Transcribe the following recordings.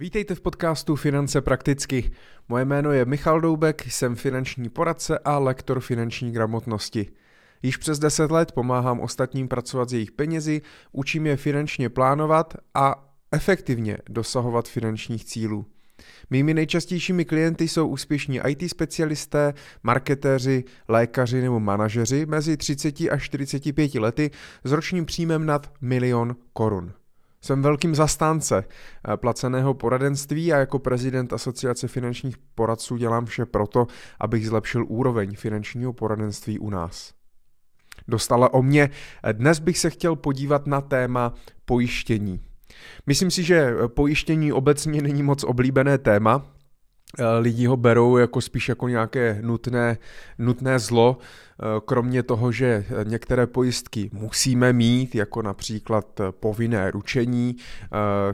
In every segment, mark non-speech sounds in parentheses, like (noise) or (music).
Vítejte v podcastu Finance prakticky. Moje jméno je Michal Doubek, jsem finanční poradce a lektor finanční gramotnosti. Již přes 10 let pomáhám ostatním pracovat s jejich penězi, učím je finančně plánovat a efektivně dosahovat finančních cílů. Mými nejčastějšími klienty jsou úspěšní IT specialisté, marketéři, lékaři nebo manažeři mezi 30 až 45 lety s ročním příjmem nad milion korun. Jsem velkým zastánce eh, placeného poradenství a jako prezident Asociace finančních poradců dělám vše proto, abych zlepšil úroveň finančního poradenství u nás. Dostala o mě. Dnes bych se chtěl podívat na téma pojištění. Myslím si, že pojištění obecně není moc oblíbené téma, Eh, lidi ho berou jako spíš jako nějaké nutné, nutné zlo, eh, kromě toho, že některé pojistky musíme mít, jako například povinné ručení eh,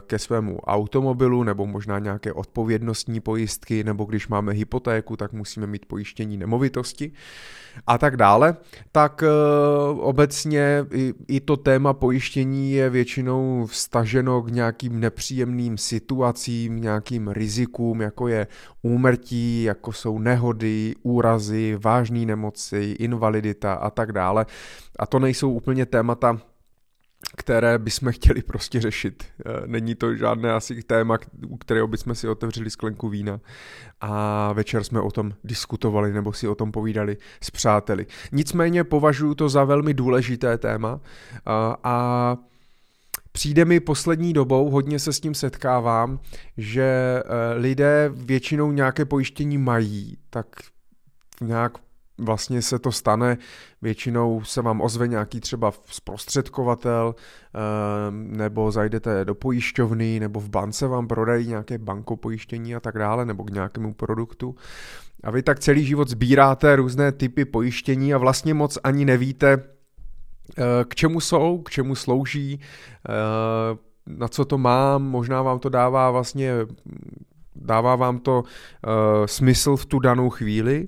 ke svému automobilu, nebo možná nějaké odpovědnostní pojistky, nebo když máme hypotéku, tak musíme mít pojištění nemovitosti a tak dále, tak obecně i, i to téma pojištění je většinou vstaženo k nějakým nepříjemným situacím, nějakým rizikům, jako je úmrtí, jako jsou nehody, úrazy, vážné nemoci, invalidita a tak dále. A to nejsou úplně témata, které bychom chtěli prostě řešit. E, není to žádné asi téma, u kterého bychom si otevřeli sklenku vína a večer jsme o tom diskutovali nebo si o tom povídali s přáteli. Nicméně považuji to za velmi důležité téma a, a Přijde mi poslední dobou, hodně se s tím setkávám, že eh, lidé většinou nějaké pojištění mají, tak nějak vlastně se to stane, většinou se vám ozve nějaký třeba zprostředkovatel, eh, nebo zajdete do pojišťovny, nebo v bance vám prodají nějaké bankopojištění a tak dále, nebo k nějakému produktu. A vy tak celý život sbíráte různé typy pojištění a vlastně moc ani nevíte, k čemu jsou, k čemu slouží, eh, na co to mám, možná vám to dává vlastně, dává vám to eh, smysl v tu danou chvíli.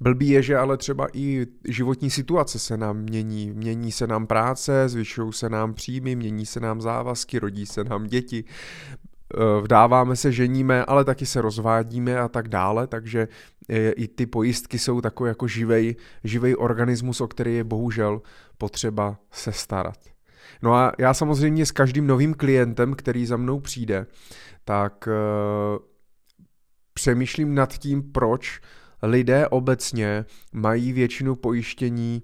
Blbý je, že ale třeba i životní situace se nám mění. Mění se nám práce, zvyšují se nám příjmy, mění se nám závazky, rodí se nám děti. Eh, vdáváme se, ženíme, ale taky se rozvádíme a tak dále, takže eh, i ty pojistky jsou takový jako živej, živej organismus, o který je bohužel potřeba se starat. No a já samozřejmě s každým novým klientem, který za mnou přijde, tak uh, přemýšlím nad tím, proč lidé obecně mají většinu pojištění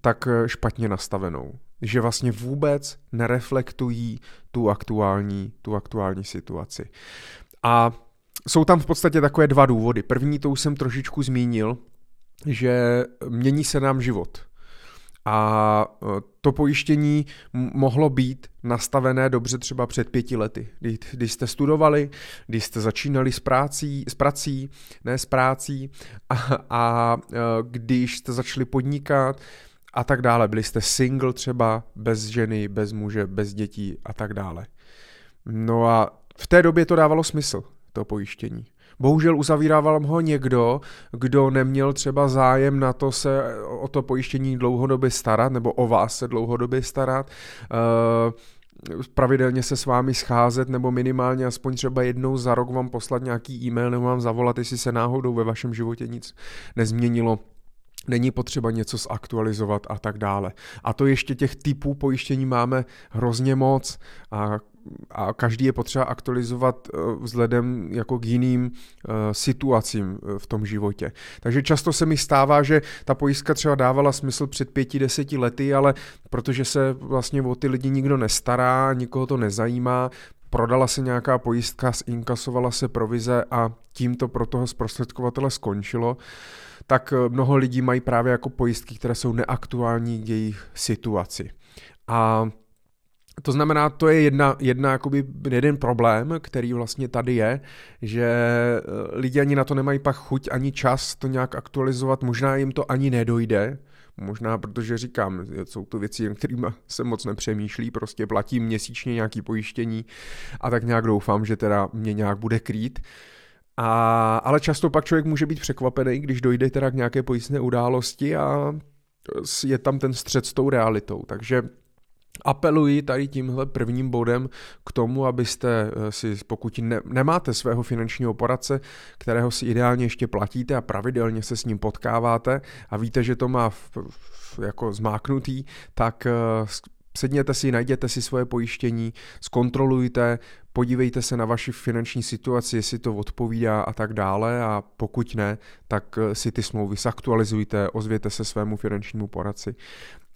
tak špatně nastavenou že vlastně vůbec nereflektují tu aktuální, tu aktuální situaci. A jsou tam v podstatě takové dva důvody. První, to už jsem trošičku zmínil, že mění se nám život. A e, to pojištění mohlo být nastavené dobře třeba před pěti lety, kdy, když jste studovali, když jste začínali s prací, s prací ne s prácí, (laughs) a, a e, když jste začali podnikat, a tak dále. Byli jste single třeba, bez ženy, bez muže, bez dětí a tak dále. No a v té době to dávalo smysl, to pojištění. Bohužel uzavírával ho někdo, kdo neměl třeba zájem na to se o to pojištění dlouhodobě starat, nebo o vás se dlouhodobě starat, uh, pravidelně se s vámi scházet, nebo minimálně aspoň třeba jednou za rok vám poslat nějaký e-mail, nebo vám zavolat, jestli se náhodou ve vašem životě nic nezměnilo není potřeba něco zaktualizovat a tak dále. A to ještě těch typů pojištění máme hrozně moc a, a každý je potřeba aktualizovat eh, vzhledem jako k jiným uh, situacím eh, v tom životě. Takže často se mi stává, že ta pojistka třeba dávala smysl před pěti, deseti lety, ale protože se vlastně o ty lidi nikdo nestará, nikoho to nezajímá, prodala se nějaká pojistka, zinkasovala se provize a tím to pro toho zprostředkovatele skončilo, tak eh, mnoho lidí mají právě jako pojistky, které jsou neaktuální k jejich situaci. A to znamená, to je jedna, jedna jakoby jeden problém, který vlastně tady je, že eh, lidi ani na to nemají pak chuť, ani čas to nějak aktualizovat, možná jim to ani nedojde, Možná protože říkám, jsou to věci, kterými se moc nepřemýšlí, prostě platím měsíčně nějaký pojištění a tak nějak doufám, že teda mě nějak bude krýt. A, ale často pak člověk může být překvapený, když dojde teda k nějaké pojistné události a je tam ten střed s tou realitou. Takže apeluji tady tímhle prvním bodem k tomu, abyste eh, si, pokud ne, nemáte svého finančního poradce, kterého si ideálně ještě platíte a pravidelně se s ním potkáváte a víte, že to má v, v, jako zmáknutý, tak sedněte si, najděte si svoje pojištění, zkontrolujte, podívejte se na vaši finanční situaci, jestli to odpovídá a tak dále a pokud ne, tak eh, si ty smlouvy zaktualizujte, ozvěte se svému finančnímu poradci.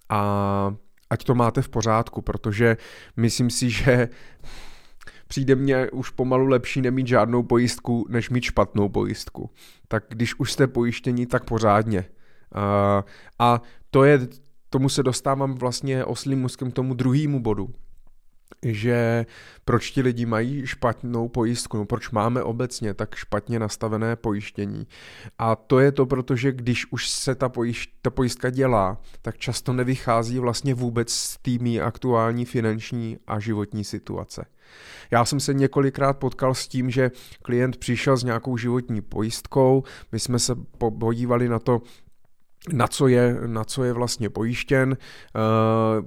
A ať to máte v pořádku, protože myslím si, že přijde mně už pomalu lepší nemít žádnou pojistku, než mít špatnou pojistku. Tak když už jste pojištění, tak pořádně. A to je, tomu se dostávám vlastně oslým muskem k tomu druhému bodu že proč ti lidi mají špatnou pojistku, no proč máme obecně tak špatně nastavené pojištění. A to je to, protože když už se ta, pojišť, ta pojistka dělá, tak často nevychází vlastně vůbec z týmí aktuální finanční a životní situace. Já jsem se několikrát potkal s tím, že klient přišel s nějakou životní pojistkou, my jsme se podívali na to, na co je, na co je vlastně pojištěn, eh,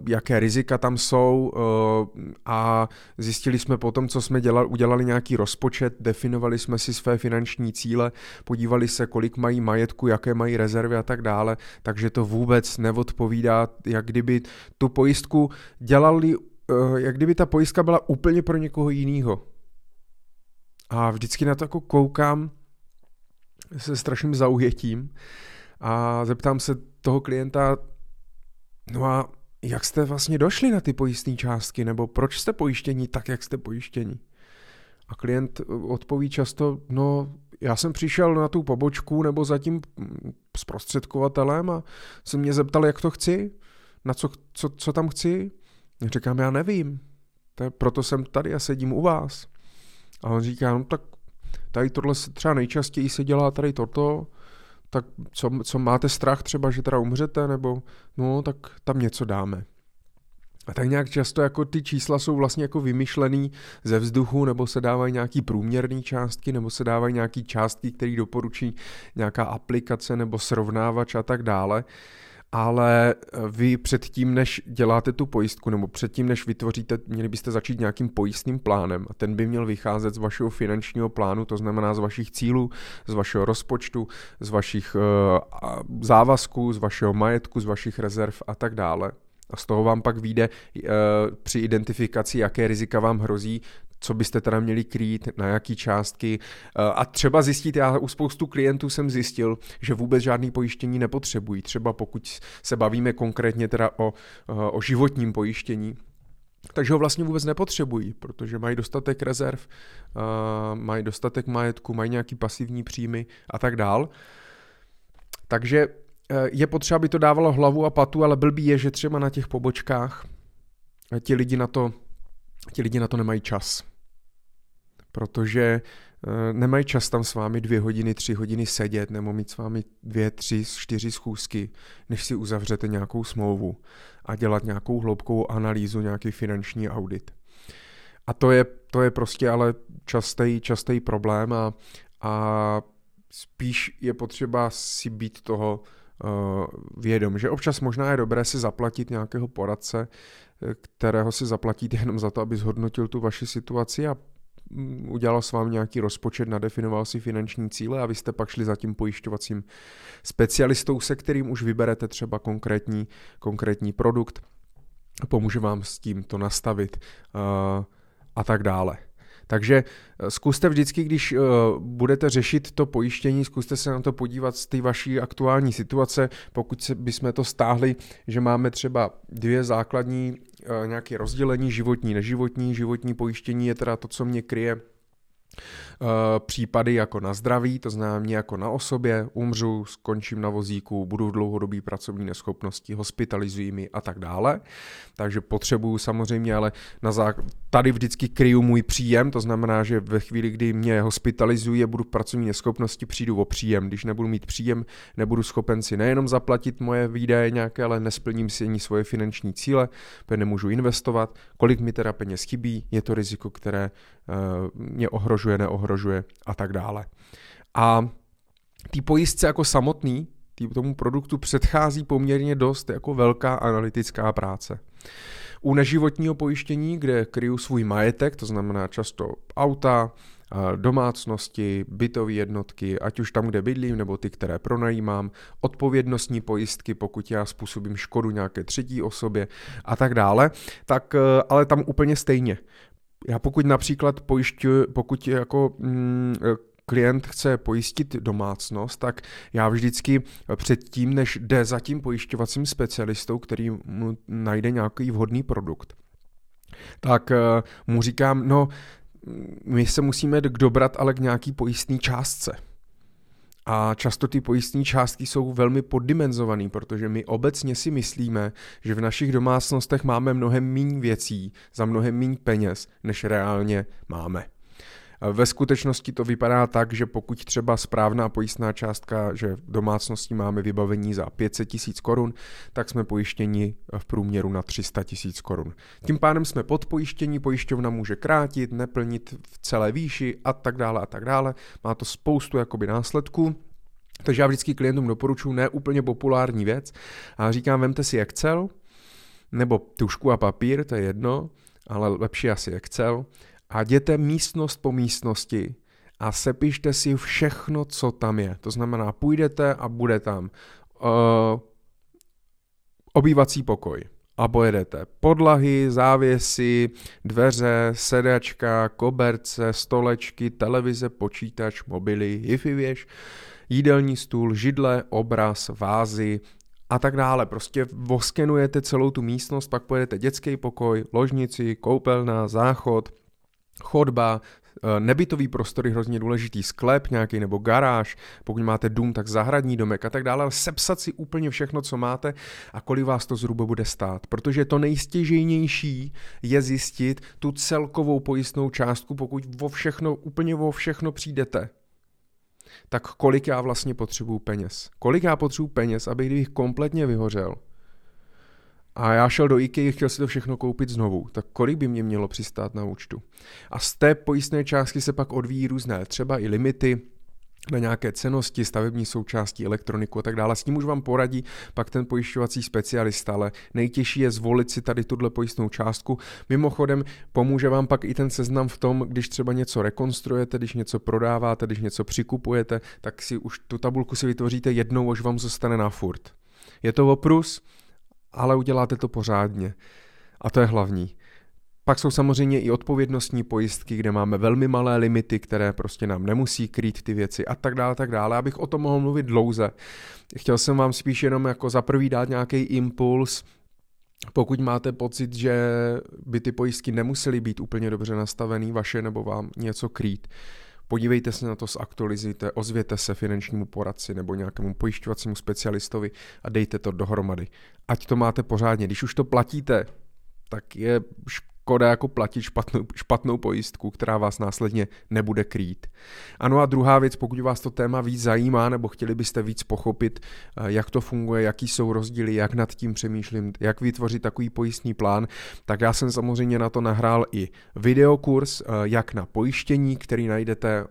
jaké rizika tam jsou eh, a zjistili jsme potom, co jsme dělali, udělali nějaký rozpočet, definovali jsme si své finanční cíle, podívali se, kolik mají majetku, jaké mají rezervy a tak dále, takže to vůbec neodpovídá, jak kdyby tu pojistku dělali, eh, jak kdyby ta pojistka byla úplně pro někoho jiného. A vždycky na to jako koukám se strašným zaujetím, a zeptám se toho klienta, no a jak jste vlastně došli na ty pojistné částky, nebo proč jste pojištění tak, jak jste pojištění? A klient odpoví často, no já jsem přišel na tu pobočku nebo za tím zprostředkovatelem a se mě zeptal, jak to chci, na co, co, co tam chci. Říkám, já nevím, to proto jsem tady a sedím u vás. A on říká, no tak tady tohle se třeba nejčastěji se dělá tady toto, tak co, co máte strach třeba, že teda umřete, nebo no, tak tam něco dáme. A tak nějak často jako ty čísla jsou vlastně jako vymyšlený ze vzduchu, nebo se dávají nějaký průměrné částky, nebo se dávají nějaký částky, které doporučí nějaká aplikace nebo srovnávač a tak dále ale eh, vy předtím, než děláte tu pojistku, nebo předtím, než vytvoříte, měli byste začít nějakým pojistným plánem a ten by měl vycházet z vašeho finančního plánu, to znamená z vašich cílů, z vašeho rozpočtu, z vašich uh, závazků, z vašeho majetku, z vašich rezerv a tak dále. A z toho vám pak vyjde uh, při identifikaci, jaké rizika vám hrozí, co byste teda měli krýt, na jaký částky a třeba zjistit, já u spoustu klientů jsem zjistil, že vůbec žádný pojištění nepotřebují, třeba pokud se bavíme konkrétně teda o, o životním pojištění, takže ho vlastně vůbec nepotřebují, protože mají dostatek rezerv, mají dostatek majetku, mají nějaký pasivní příjmy a tak dál. Takže je potřeba, aby to dávalo hlavu a patu, ale blbý je, že třeba na těch pobočkách ti lidi na to ti lidi na to nemají čas. Protože eh, nemají čas tam s vámi dvě hodiny, tři hodiny sedět nebo mít s vámi dvě, tři, čtyři schůzky, než si uzavřete nějakou smlouvu a dělat nějakou hloubkovou analýzu, nějaký finanční audit. A to je, to je prostě ale častý, častý problém a, a spíš je potřeba si být toho uh, vědom, že občas možná je dobré si zaplatit nějakého poradce, kterého si zaplatíte jenom za to, aby zhodnotil tu vaši situaci a mm, udělal s vámi nějaký rozpočet, nadefinoval si finanční cíle a vy jste pak šli za tím pojišťovacím specialistou, se kterým už vyberete třeba konkrétní, konkrétní produkt, pomůže vám s tím to nastavit a tak dále. Takže eh, zkuste vždycky, když uh, budete řešit to pojištění, zkuste se na to podívat z té vaší aktuální situace. Pokud bychom to stáhli, že máme třeba dvě základní uh, nějaké rozdělení životní, neživotní. Životní pojištění je teda to, co mě kryje Eh, případy jako na zdraví, to znamená mě jako na osobě, umřu, skončím na vozíku, budu v dlouhodobé pracovní neschopnosti, hospitalizují mi a tak dále. Takže potřebuju samozřejmě, ale na zák- tady vždycky kryju můj příjem, to znamená, že ve chvíli, kdy mě hospitalizují a budu v pracovní neschopnosti, přijdu o příjem. Když nebudu mít příjem, nebudu schopen si nejenom zaplatit moje výdaje nějaké, ale nesplním si ani svoje finanční cíle, nemůžu investovat, kolik mi teda peněz chybí, je to riziko, které uh, mě ohrožuje, neohrožuje ohrožuje a tak dále. A ty pojistce jako samotný, tý, tomu produktu předchází poměrně dost jako velká analytická práce. U neživotního pojištění, kde kryju svůj majetek, to znamená často auta, domácnosti, bytové jednotky, ať už tam, kde bydlím, nebo ty, které pronajímám, odpovědnostní pojistky, pokud já způsobím škodu nějaké třetí osobě a tak dále, tak eh, ale tam úplně stejně. Já pokud například pojišťuji, pokud jako mm, klient chce pojistit domácnost, tak já vždycky předtím, než jde za tím pojišťovacím specialistou, který mu najde nějaký vhodný produkt, tak eh, mu říkám, no my se musíme dobrat ale k nějaký pojistný částce. A často ty pojistní částky jsou velmi poddimenzované, protože my obecně si myslíme, že v našich domácnostech máme mnohem méně věcí za mnohem méně peněz, než reálně máme. Ve skutečnosti to vypadá tak, že pokud třeba správná pojistná částka, že v domácnosti máme vybavení za 500 tisíc korun, tak jsme pojištěni v průměru na 300 tisíc korun. Tím pádem jsme podpojištění, pojišťovna může krátit, neplnit v celé výši a tak dále a tak dále. Má to spoustu jakoby následků. Takže já vždycky klientům doporučuji ne úplně populární věc a říkám, vemte si Excel, nebo tušku a papír, to je jedno, ale lepší asi Excel a jděte místnost po místnosti a sepište si všechno, co tam je. To znamená, půjdete a bude tam uh, obývací pokoj a pojedete podlahy, závěsy, dveře, sedačka, koberce, stolečky, televize, počítač, mobily, hi-fi věž, jídelní stůl, židle, obraz, vázy, a tak dále. Prostě voskenujete celou tu místnost, pak pojedete dětský pokoj, ložnici, koupelna, záchod, chodba, eh, nebytový prostory hrozně důležitý, sklep nějaký nebo garáž, pokud máte dům, tak zahradní domek a tak dále, ale sepsat si úplně všechno, co máte a kolik vás to zhruba bude stát. Protože to nejstěžejnější je zjistit tu celkovou pojistnou částku, pokud vo všechno, úplně vo všechno přijdete tak kolik já vlastně potřebuju peněz. Kolik já potřebuju peněz, abych kdybych kompletně vyhořel, a já šel do IKEA, chtěl si to všechno koupit znovu, tak kolik by mě mělo přistát na účtu? A z té pojistné částky se pak odvíjí různé, třeba i limity, na nějaké cenosti, stavební součástí, elektroniku a tak dále. S tím už vám poradí pak ten pojišťovací specialista, ale nejtěžší je zvolit si tady tuhle pojistnou částku. Mimochodem pomůže vám pak i ten seznam v tom, když třeba něco rekonstruujete, když něco prodáváte, když něco přikupujete, tak si už tu tabulku si vytvoříte jednou, až vám zůstane na furt. Je to oprus, ale uděláte to pořádně. A to je hlavní. Pak jsou samozřejmě i odpovědnostní pojistky, kde máme velmi malé limity, které prostě nám nemusí krýt ty věci a tak dále, tak dále. Abych o tom mohl mluvit dlouze. Chtěl jsem vám spíš jenom jako za prvý dát nějaký impuls, pokud máte pocit, že by ty pojistky nemusely být úplně dobře nastavený vaše nebo vám něco krýt, podívejte se na to, zaktualizujte, ozvěte se finančnímu poradci nebo nějakému pojišťovacímu specialistovi a dejte to dohromady. Ať to máte pořádně. Když už to platíte, tak je škoda jako platit špatnou, špatnou pojistku, která vás následně nebude krýt. Ano a druhá věc, pokud vás to téma víc zajímá nebo chtěli byste víc pochopit, eh, jak to funguje, jaký jsou rozdíly, jak nad tím přemýšlím, jak vytvořit takový pojistný plán, tak já jsem samozřejmě na to nahrál i videokurs, eh, jak na pojištění, který najdete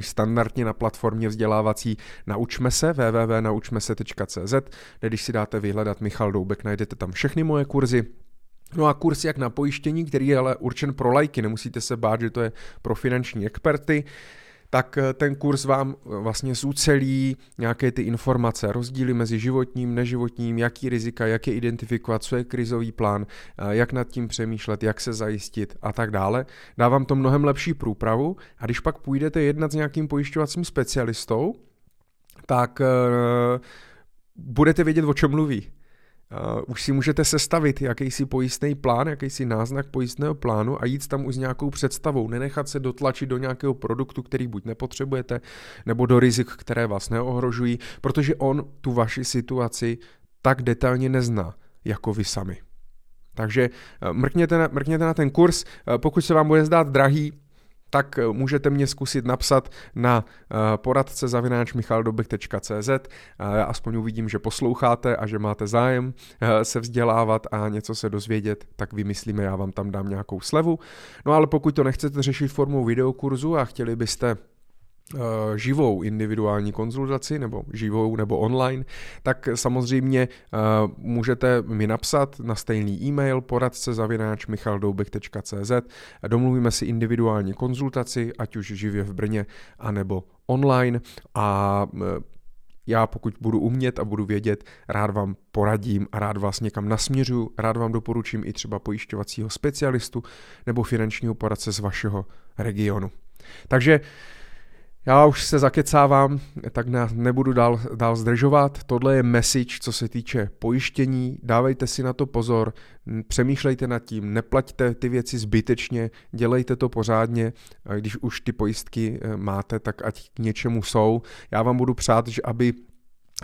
standardně na platformě vzdělávací Naučme se, www.naučmese.cz, kde když si dáte vyhledat Michal Doubek, najdete tam všechny moje kurzy, No a kurz jak na pojištění, který je ale určen pro lajky, nemusíte se bát, že to je pro finanční experty, tak eh, ten kurz vám eh, vlastně zúcelí nějaké ty informace, rozdíly mezi životním, neživotním, jaký rizika, jak je identifikovat, co je krizový plán, eh, jak nad tím přemýšlet, jak se zajistit a tak dále. Dávám to mnohem lepší průpravu a když pak půjdete jednat s nějakým pojišťovacím specialistou, tak budete vědět, o čem mluví. Uh, už si můžete sestavit jakýsi pojistný plán, jakýsi náznak pojistného plánu a jít tam už s nějakou představou. Nenechat se dotlačit do nějakého produktu, který buď nepotřebujete, nebo do rizik, které vás neohrožují, protože on tu vaši situaci tak detailně nezná, jako vy sami. Takže mrkněte na, mrkněte na ten kurz, pokud se vám bude zdát drahý, tak eh, můžete mě zkusit napsat na eh, poradce zavináčmichaldobek.cz. Já aspoň uvidím, že posloucháte a že máte zájem eh, se vzdělávat a něco se dozvědět, tak vymyslíme, já vám tam dám nějakou slevu. No ale pokud to nechcete řešit formou videokurzu a chtěli byste Eh, živou individuální konzultaci nebo živou nebo online, tak samozřejmě uh, můžete mi napsat na stejný e-mail poradce zavináč michaldoubek.cz domluvíme si individuální konzultaci, ať už živě v Brně, anebo online a uh, já pokud budu umět a budu vědět, rád vám poradím a rád vás někam nasměřuju, rád vám doporučím i třeba pojišťovacího specialistu nebo finančního poradce z vašeho regionu. Takže já už se zakecávám, tak ne, nebudu dál, dál zdržovat. Tohle je message, co se týče pojištění. Dávejte si na to pozor, přemýšlejte nad tím, neplaťte ty věci zbytečně, dělejte to pořádně. Když už ty pojistky eh, máte, tak ať k něčemu jsou. Já vám budu přát, že aby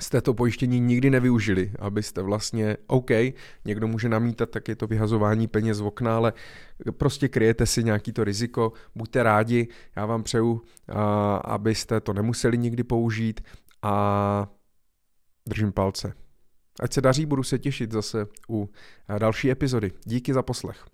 jste to pojištění nikdy nevyužili, abyste vlastně, OK, někdo může namítat, tak je to vyhazování peněz z okna, ale prostě kryjete si nějaký to riziko, buďte rádi, já vám přeju, abyste to nemuseli nikdy použít a držím palce. Ať se daří, budu se těšit zase u další epizody. Díky za poslech.